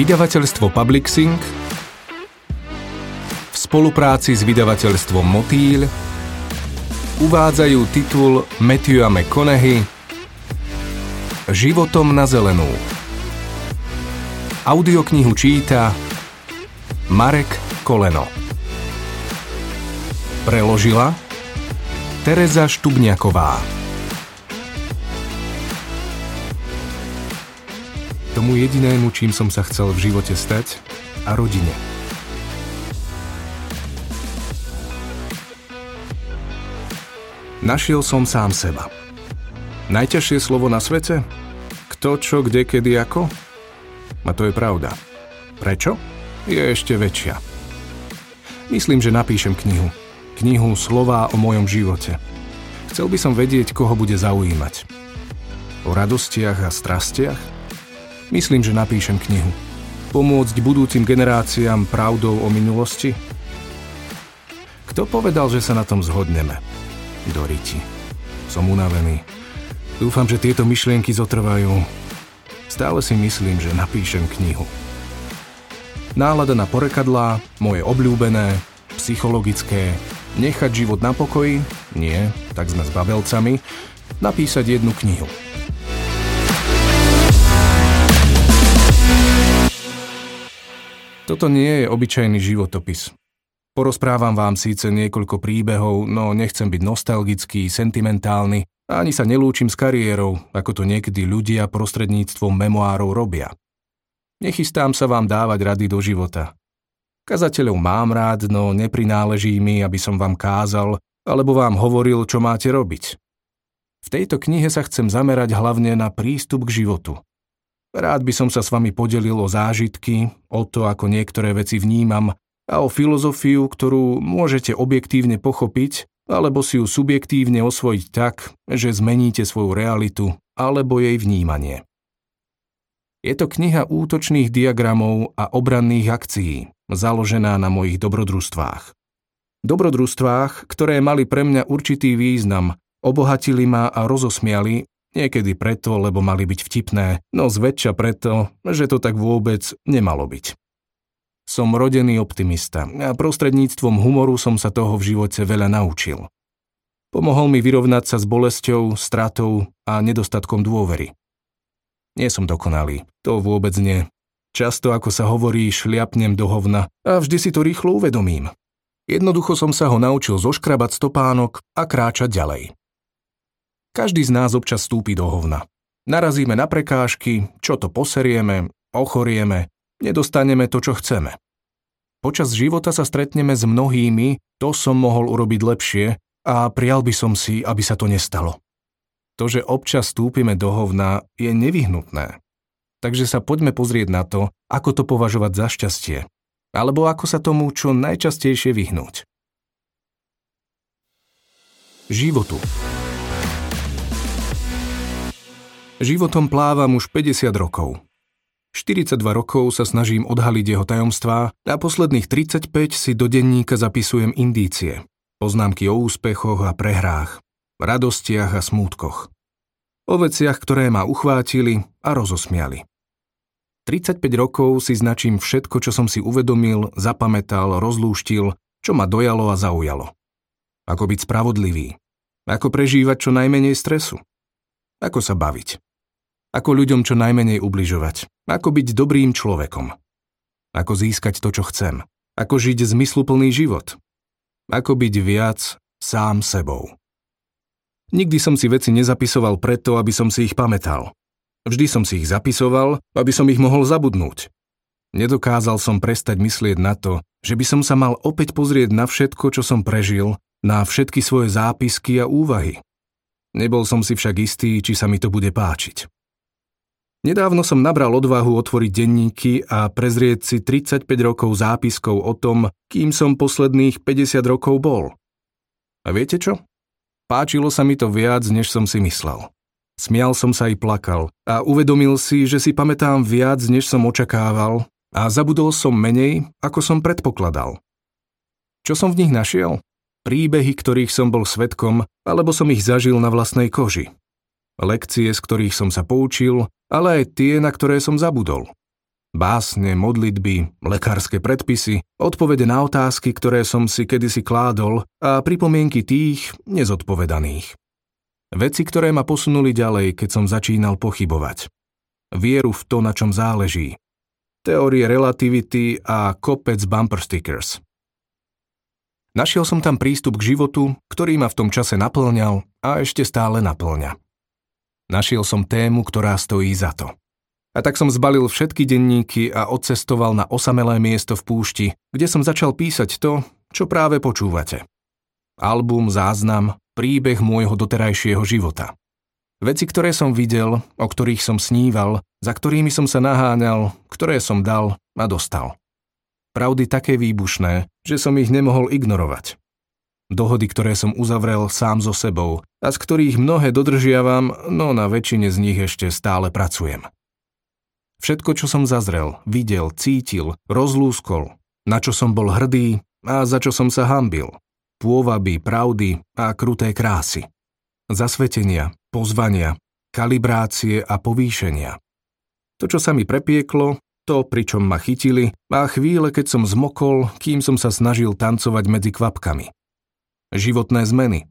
Vydavateľstvo Publixing v spolupráci s vydavateľstvom Motýl uvádzajú titul Matthewa McConaughey Životom na zelenú. Audioknihu číta Marek Koleno. Preložila Tereza Štubňaková. Tomu jedinému, čím som sa chcel v živote stať a rodine. Našiel som sám seba. Najťažšie slovo na svete? Kto, čo, kde, kedy, ako? A to je pravda. Prečo? Je ešte väčšia. Myslím, že napíšem knihu. Knihu Slová o mojom živote. Chcel by som vedieť, koho bude zaujímať. O radostiach a strastiach? Myslím, že napíšem knihu. Pomôcť budúcim generáciám pravdou o minulosti? Kto povedal, že sa na tom zhodneme? Doriti. Som unavený. Dúfam, že tieto myšlienky zotrvajú. Stále si myslím, že napíšem knihu. Nálada na porekadlá, moje obľúbené, psychologické, nechať život na pokoji, nie, tak sme s babelcami, napísať jednu knihu. Toto nie je obyčajný životopis. Porozprávam vám síce niekoľko príbehov, no nechcem byť nostalgický, sentimentálny ani sa nelúčim s kariérou, ako to niekedy ľudia prostredníctvom memoárov robia. Nechystám sa vám dávať rady do života. Kazateľov mám rád, no neprináleží mi, aby som vám kázal alebo vám hovoril, čo máte robiť. V tejto knihe sa chcem zamerať hlavne na prístup k životu. Rád by som sa s vami podelil o zážitky, o to, ako niektoré veci vnímam a o filozofiu, ktorú môžete objektívne pochopiť alebo si ju subjektívne osvojiť tak, že zmeníte svoju realitu alebo jej vnímanie. Je to kniha útočných diagramov a obranných akcií, založená na mojich dobrodružstvách. Dobrodružstvách, ktoré mali pre mňa určitý význam, obohatili ma a rozosmiali Niekedy preto, lebo mali byť vtipné, no zväčša preto, že to tak vôbec nemalo byť. Som rodený optimista a prostredníctvom humoru som sa toho v živote veľa naučil. Pomohol mi vyrovnať sa s bolesťou, stratou a nedostatkom dôvery. Nie som dokonalý, to vôbec nie. Často, ako sa hovorí, šliapnem do hovna a vždy si to rýchlo uvedomím. Jednoducho som sa ho naučil zoškrabať stopánok a kráčať ďalej. Každý z nás občas stúpi do hovna. Narazíme na prekážky, čo to poserieme, ochorieme, nedostaneme to, čo chceme. Počas života sa stretneme s mnohými, to som mohol urobiť lepšie a prial by som si, aby sa to nestalo. To, že občas stúpime do hovna, je nevyhnutné. Takže sa poďme pozrieť na to, ako to považovať za šťastie. Alebo ako sa tomu čo najčastejšie vyhnúť. Životu. Životom plávam už 50 rokov. 42 rokov sa snažím odhaliť jeho tajomstvá a posledných 35 si do denníka zapisujem indície, poznámky o úspechoch a prehrách, radostiach a smútkoch. O veciach, ktoré ma uchvátili a rozosmiali. 35 rokov si značím všetko, čo som si uvedomil, zapamätal, rozlúštil, čo ma dojalo a zaujalo. Ako byť spravodlivý. Ako prežívať čo najmenej stresu. Ako sa baviť. Ako ľuďom čo najmenej ubližovať. Ako byť dobrým človekom. Ako získať to, čo chcem. Ako žiť zmysluplný život. Ako byť viac sám sebou. Nikdy som si veci nezapisoval preto, aby som si ich pamätal. Vždy som si ich zapisoval, aby som ich mohol zabudnúť. Nedokázal som prestať myslieť na to, že by som sa mal opäť pozrieť na všetko, čo som prežil, na všetky svoje zápisky a úvahy. Nebol som si však istý, či sa mi to bude páčiť. Nedávno som nabral odvahu otvoriť denníky a prezrieť si 35 rokov zápiskov o tom, kým som posledných 50 rokov bol. A viete čo? Páčilo sa mi to viac, než som si myslel. Smial som sa i plakal a uvedomil si, že si pamätám viac, než som očakával a zabudol som menej, ako som predpokladal. Čo som v nich našiel? Príbehy, ktorých som bol svetkom, alebo som ich zažil na vlastnej koži lekcie, z ktorých som sa poučil, ale aj tie, na ktoré som zabudol. Básne, modlitby, lekárske predpisy, odpovede na otázky, ktoré som si kedysi kládol a pripomienky tých nezodpovedaných. Veci, ktoré ma posunuli ďalej, keď som začínal pochybovať. Vieru v to, na čom záleží. Teórie relativity a kopec bumper stickers. Našiel som tam prístup k životu, ktorý ma v tom čase naplňal a ešte stále naplňa. Našiel som tému, ktorá stojí za to. A tak som zbalil všetky denníky a odcestoval na osamelé miesto v púšti, kde som začal písať to, čo práve počúvate. Album, záznam, príbeh môjho doterajšieho života. Veci, ktoré som videl, o ktorých som sníval, za ktorými som sa naháňal, ktoré som dal a dostal. Pravdy také výbušné, že som ich nemohol ignorovať. Dohody, ktoré som uzavrel sám so sebou a z ktorých mnohé dodržiavam, no na väčšine z nich ešte stále pracujem. Všetko, čo som zazrel, videl, cítil, rozlúskol, na čo som bol hrdý a za čo som sa hambil. Pôvaby, pravdy a kruté krásy. Zasvetenia, pozvania, kalibrácie a povýšenia. To, čo sa mi prepieklo, to, pričom ma chytili, a chvíle, keď som zmokol, kým som sa snažil tancovať medzi kvapkami. Životné zmeny.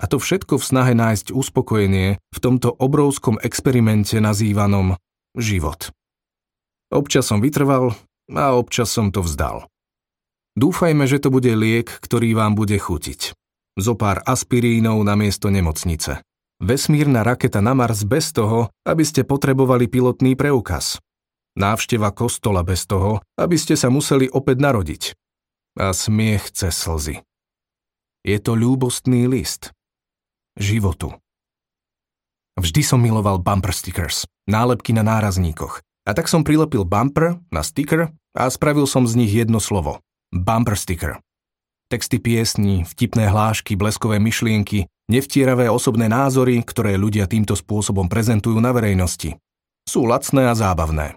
A to všetko v snahe nájsť uspokojenie v tomto obrovskom experimente nazývanom život. Občas som vytrval a občas som to vzdal. Dúfajme, že to bude liek, ktorý vám bude chutiť. Zopár aspirínov na miesto nemocnice. Vesmírna raketa na Mars bez toho, aby ste potrebovali pilotný preukaz. Návšteva kostola bez toho, aby ste sa museli opäť narodiť. A smiech cez slzy. Je to ľúbostný list. Životu. Vždy som miloval bumper stickers, nálepky na nárazníkoch, a tak som prilepil bumper na sticker a spravil som z nich jedno slovo. Bumper sticker. Texty piesní, vtipné hlášky, bleskové myšlienky, nevtieravé osobné názory, ktoré ľudia týmto spôsobom prezentujú na verejnosti. Sú lacné a zábavné.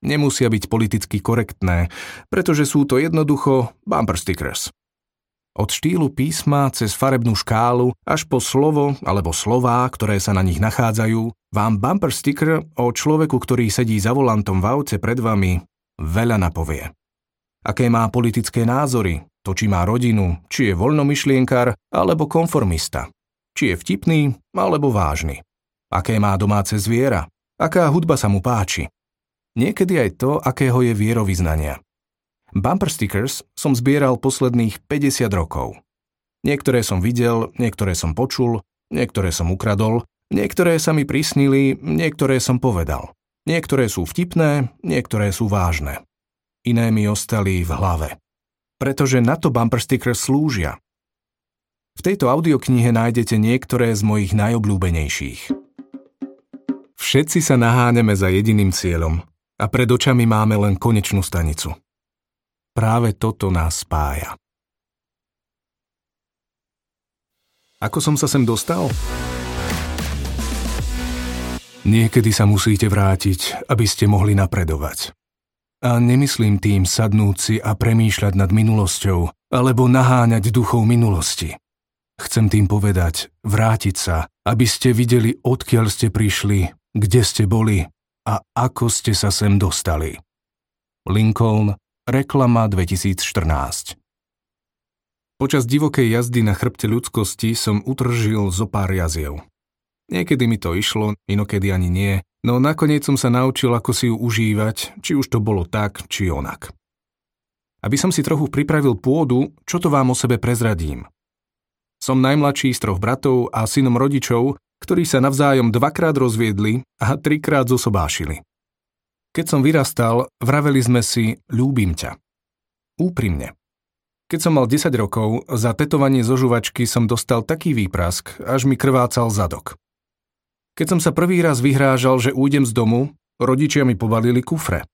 Nemusia byť politicky korektné, pretože sú to jednoducho bumper stickers. Od štýlu písma cez farebnú škálu až po slovo alebo slová, ktoré sa na nich nachádzajú, vám bumper sticker o človeku, ktorý sedí za volantom v aute pred vami, veľa napovie. Aké má politické názory, to či má rodinu, či je voľnomyšlienkar alebo konformista, či je vtipný alebo vážny. Aké má domáce zviera, aká hudba sa mu páči. Niekedy aj to, akého je vierovýznania. Bumper stickers som zbieral posledných 50 rokov. Niektoré som videl, niektoré som počul, niektoré som ukradol, niektoré sa mi prisnili, niektoré som povedal. Niektoré sú vtipné, niektoré sú vážne. Iné mi ostali v hlave. Pretože na to bumper stickers slúžia. V tejto audioknihe nájdete niektoré z mojich najobľúbenejších. Všetci sa naháňame za jediným cieľom a pred očami máme len konečnú stanicu. Práve toto nás spája. Ako som sa sem dostal? Niekedy sa musíte vrátiť, aby ste mohli napredovať. A nemyslím tým sadnúť si a premýšľať nad minulosťou, alebo naháňať duchov minulosti. Chcem tým povedať, vrátiť sa, aby ste videli, odkiaľ ste prišli, kde ste boli a ako ste sa sem dostali. Lincoln, Reklama 2014 Počas divokej jazdy na chrbte ľudskosti som utržil zo pár jaziev. Niekedy mi to išlo, inokedy ani nie, no nakoniec som sa naučil, ako si ju užívať, či už to bolo tak, či onak. Aby som si trochu pripravil pôdu, čo to vám o sebe prezradím. Som najmladší z troch bratov a synom rodičov, ktorí sa navzájom dvakrát rozviedli a trikrát zosobášili. Keď som vyrastal, vraveli sme si ľúbim ťa. Úprimne. Keď som mal 10 rokov, za tetovanie zo žuvačky som dostal taký výprask, až mi krvácal zadok. Keď som sa prvý raz vyhrážal, že újdem z domu, rodičia mi pobalili kufre.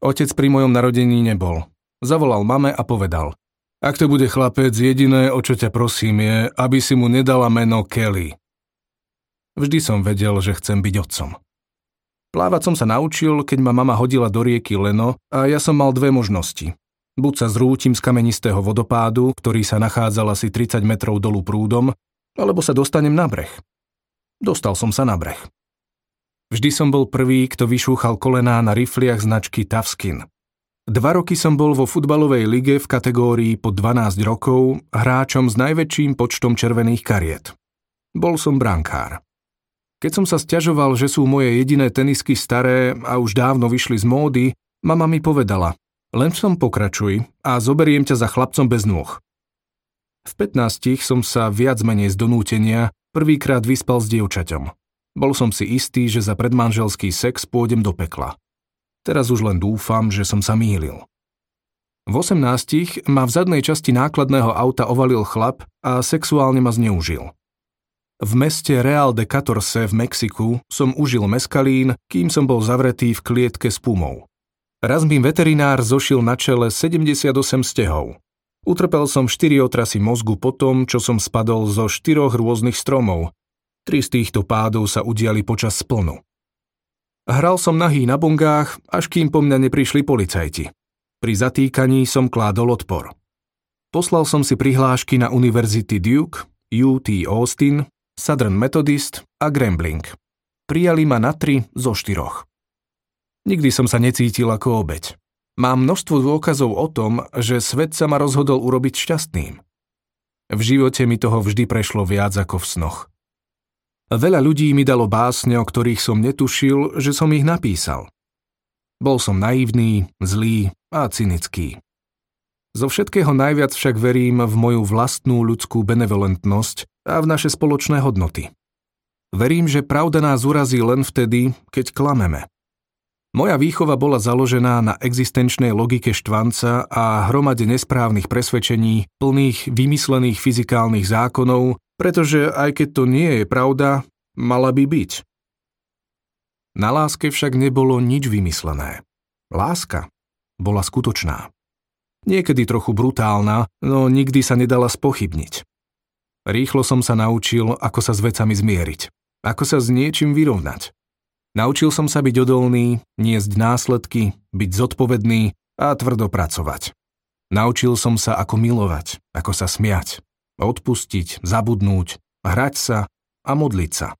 Otec pri mojom narodení nebol. Zavolal mame a povedal, ak to bude chlapec, jediné, o čo ťa prosím je, aby si mu nedala meno Kelly. Vždy som vedel, že chcem byť otcom. Plávať som sa naučil, keď ma mama hodila do rieky Leno a ja som mal dve možnosti. Buď sa zrútim z kamenistého vodopádu, ktorý sa nachádzal asi 30 metrov dolu prúdom, alebo sa dostanem na breh. Dostal som sa na breh. Vždy som bol prvý, kto vyšúchal kolená na rifliach značky Tavskin. Dva roky som bol vo futbalovej lige v kategórii po 12 rokov hráčom s najväčším počtom červených kariet. Bol som brankár. Keď som sa stiažoval, že sú moje jediné tenisky staré a už dávno vyšli z módy, mama mi povedala, len som pokračuj a zoberiem ťa za chlapcom bez nôh. V 15 som sa viac menej z donútenia prvýkrát vyspal s dievčaťom. Bol som si istý, že za predmanželský sex pôjdem do pekla. Teraz už len dúfam, že som sa mýlil. V 18 ma v zadnej časti nákladného auta ovalil chlap a sexuálne ma zneužil. V meste Real de Catorce v Mexiku som užil meskalín, kým som bol zavretý v klietke s pumou. Raz mi veterinár zošil na čele 78 stehov. Utrpel som 4 otrasy mozgu po tom, čo som spadol zo štyroch rôznych stromov, Tri z týchto pádov sa udiali počas splnu. Hral som nahý na bongách, až kým po mňa neprišli policajti. Pri zatýkaní som kládol odpor. Poslal som si prihlášky na univerzity Duke, UT Austin, Southern Methodist a Grambling. Prijali ma na tri zo štyroch. Nikdy som sa necítil ako obeď. Mám množstvo dôkazov o tom, že svet sa ma rozhodol urobiť šťastným. V živote mi toho vždy prešlo viac ako v snoch. Veľa ľudí mi dalo básne, o ktorých som netušil, že som ich napísal. Bol som naivný, zlý a cynický. Zo všetkého najviac však verím v moju vlastnú ľudskú benevolentnosť a v naše spoločné hodnoty. Verím, že pravda nás urazí len vtedy, keď klameme. Moja výchova bola založená na existenčnej logike štvanca a hromade nesprávnych presvedčení, plných vymyslených fyzikálnych zákonov, pretože aj keď to nie je pravda, mala by byť. Na láske však nebolo nič vymyslené. Láska bola skutočná. Niekedy trochu brutálna, no nikdy sa nedala spochybniť. Rýchlo som sa naučil, ako sa s vecami zmieriť. Ako sa s niečím vyrovnať. Naučil som sa byť odolný, niesť následky, byť zodpovedný a tvrdo pracovať. Naučil som sa, ako milovať, ako sa smiať, odpustiť, zabudnúť, hrať sa a modliť sa.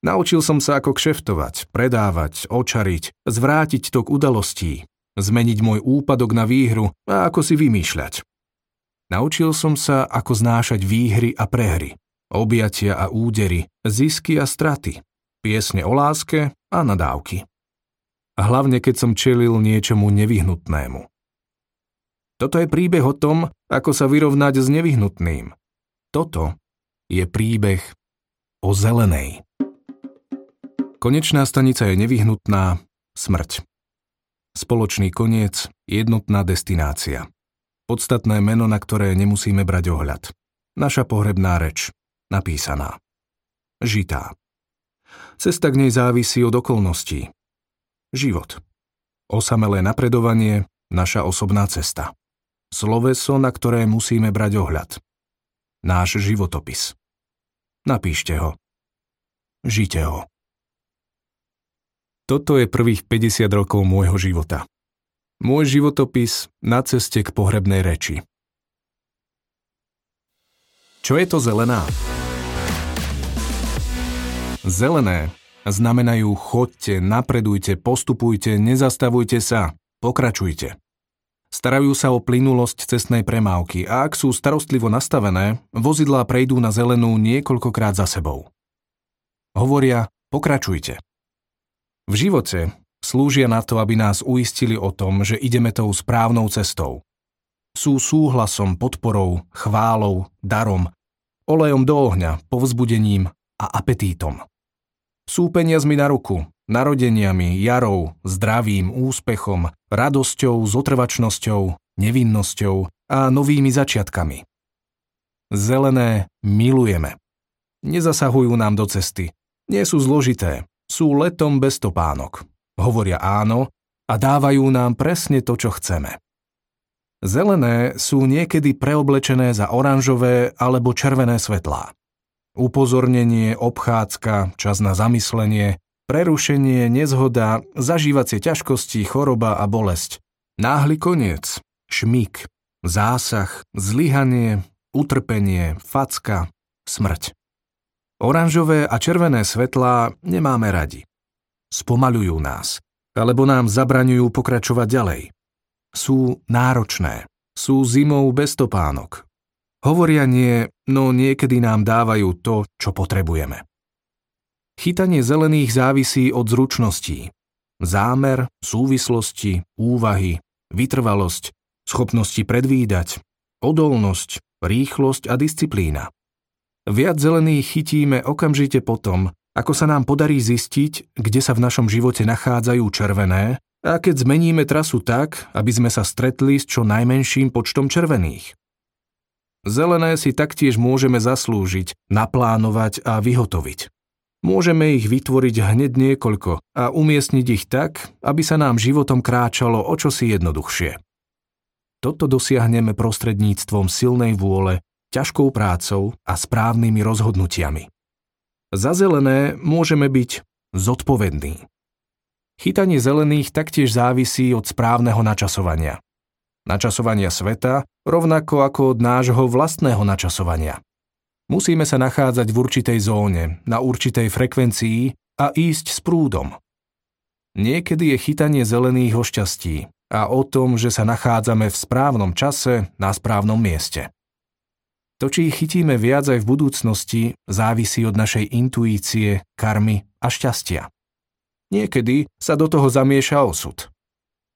Naučil som sa ako kšeftovať, predávať, očariť, zvrátiť tok udalostí, zmeniť môj úpadok na výhru a ako si vymýšľať. Naučil som sa, ako znášať výhry a prehry, objatia a údery, zisky a straty, piesne o láske a nadávky. Hlavne keď som čelil niečomu nevyhnutnému. Toto je príbeh o tom, ako sa vyrovnať s nevyhnutným. Toto je príbeh o zelenej. Konečná stanica je nevyhnutná smrť. Spoločný koniec, jednotná destinácia. Podstatné meno, na ktoré nemusíme brať ohľad. Naša pohrebná reč. Napísaná. Žitá. Cesta k nej závisí od okolností. Život. Osamelé napredovanie, naša osobná cesta. Sloveso, na ktoré musíme brať ohľad. Náš životopis. Napíšte ho. Žite ho. Toto je prvých 50 rokov môjho života. Môj životopis na ceste k pohrebnej reči. Čo je to zelená? Zelené znamenajú chodte, napredujte, postupujte, nezastavujte sa, pokračujte. Starajú sa o plynulosť cestnej premávky a ak sú starostlivo nastavené, vozidlá prejdú na zelenú niekoľkokrát za sebou. Hovoria, pokračujte. V živote slúžia na to, aby nás uistili o tom, že ideme tou správnou cestou. Sú súhlasom, podporou, chválou, darom, olejom do ohňa, povzbudením a apetítom. Sú peniazmi na ruku, narodeniami, jarou, zdravím, úspechom, radosťou, zotrvačnosťou, nevinnosťou a novými začiatkami. Zelené milujeme. Nezasahujú nám do cesty. Nie sú zložité. Sú letom bez topánok. Hovoria áno a dávajú nám presne to, čo chceme. Zelené sú niekedy preoblečené za oranžové alebo červené svetlá. Upozornenie, obchádzka, čas na zamyslenie, prerušenie, nezhoda, zažívacie ťažkosti, choroba a bolesť. Náhly koniec, šmík, zásah, zlyhanie, utrpenie, facka, smrť. Oranžové a červené svetlá nemáme radi. Spomaľujú nás, alebo nám zabraňujú pokračovať ďalej. Sú náročné, sú zimou bez topánok. Hovoria nie, no niekedy nám dávajú to, čo potrebujeme. Chytanie zelených závisí od zručností. Zámer, súvislosti, úvahy, vytrvalosť, schopnosti predvídať, odolnosť, rýchlosť a disciplína. Viac zelených chytíme okamžite potom, ako sa nám podarí zistiť, kde sa v našom živote nachádzajú červené a keď zmeníme trasu tak, aby sme sa stretli s čo najmenším počtom červených. Zelené si taktiež môžeme zaslúžiť, naplánovať a vyhotoviť. Môžeme ich vytvoriť hneď niekoľko a umiestniť ich tak, aby sa nám životom kráčalo o čosi jednoduchšie. Toto dosiahneme prostredníctvom silnej vôle, ťažkou prácou a správnymi rozhodnutiami. Za zelené môžeme byť zodpovední. Chytanie zelených taktiež závisí od správneho načasovania. Načasovania sveta, rovnako ako od nášho vlastného načasovania. Musíme sa nachádzať v určitej zóne, na určitej frekvencii a ísť s prúdom. Niekedy je chytanie zelených o šťastí a o tom, že sa nachádzame v správnom čase na správnom mieste. To, či ich chytíme viac aj v budúcnosti, závisí od našej intuície, karmy a šťastia. Niekedy sa do toho zamieša osud.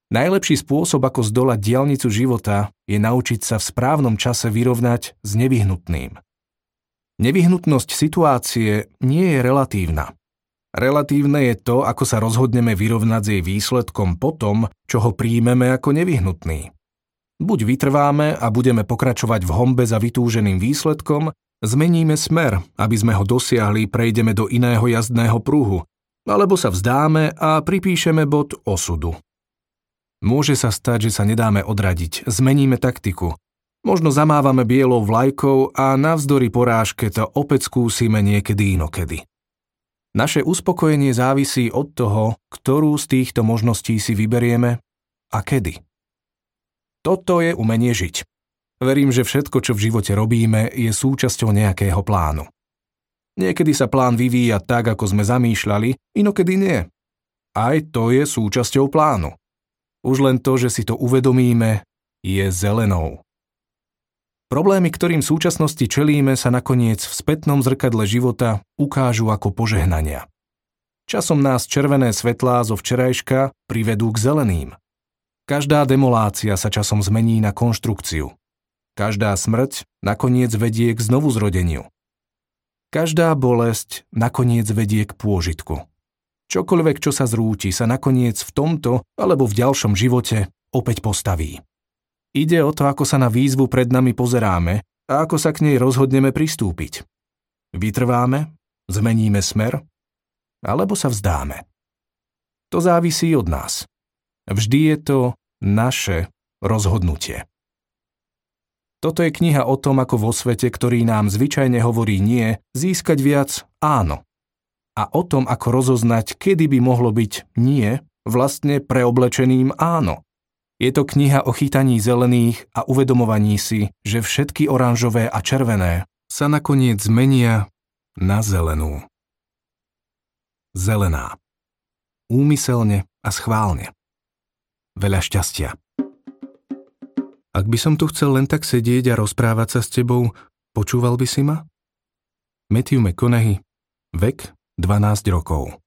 Najlepší spôsob, ako zdolať diálnicu života, je naučiť sa v správnom čase vyrovnať s nevyhnutným. Nevyhnutnosť situácie nie je relatívna. Relatívne je to, ako sa rozhodneme vyrovnať s jej výsledkom potom, čo ho príjmeme ako nevyhnutný. Buď vytrváme a budeme pokračovať v hombe za vytúženým výsledkom, zmeníme smer, aby sme ho dosiahli, prejdeme do iného jazdného pruhu, alebo sa vzdáme a pripíšeme bod osudu. Môže sa stať, že sa nedáme odradiť, zmeníme taktiku, Možno zamávame bielou vlajkou a navzdory porážke to opäť skúsime niekedy inokedy. Naše uspokojenie závisí od toho, ktorú z týchto možností si vyberieme a kedy. Toto je umenie žiť. Verím, že všetko, čo v živote robíme, je súčasťou nejakého plánu. Niekedy sa plán vyvíja tak, ako sme zamýšľali, inokedy nie. Aj to je súčasťou plánu. Už len to, že si to uvedomíme, je zelenou. Problémy, ktorým v súčasnosti čelíme, sa nakoniec v spätnom zrkadle života ukážu ako požehnania. Časom nás červené svetlá zo včerajška privedú k zeleným. Každá demolácia sa časom zmení na konštrukciu. Každá smrť nakoniec vedie k znovuzrodeniu. Každá bolesť nakoniec vedie k pôžitku. Čokoľvek, čo sa zrúti, sa nakoniec v tomto alebo v ďalšom živote opäť postaví. Ide o to, ako sa na výzvu pred nami pozeráme a ako sa k nej rozhodneme pristúpiť. Vytrváme, zmeníme smer, alebo sa vzdáme. To závisí od nás. Vždy je to naše rozhodnutie. Toto je kniha o tom, ako vo svete, ktorý nám zvyčajne hovorí nie, získať viac áno. A o tom, ako rozoznať, kedy by mohlo byť nie, vlastne preoblečeným áno. Je to kniha o chytaní zelených a uvedomovaní si, že všetky oranžové a červené sa nakoniec zmenia na zelenú. Zelená. Úmyselne a schválne. Veľa šťastia. Ak by som tu chcel len tak sedieť a rozprávať sa s tebou, počúval by si ma? Matthew McConaughey, vek 12 rokov.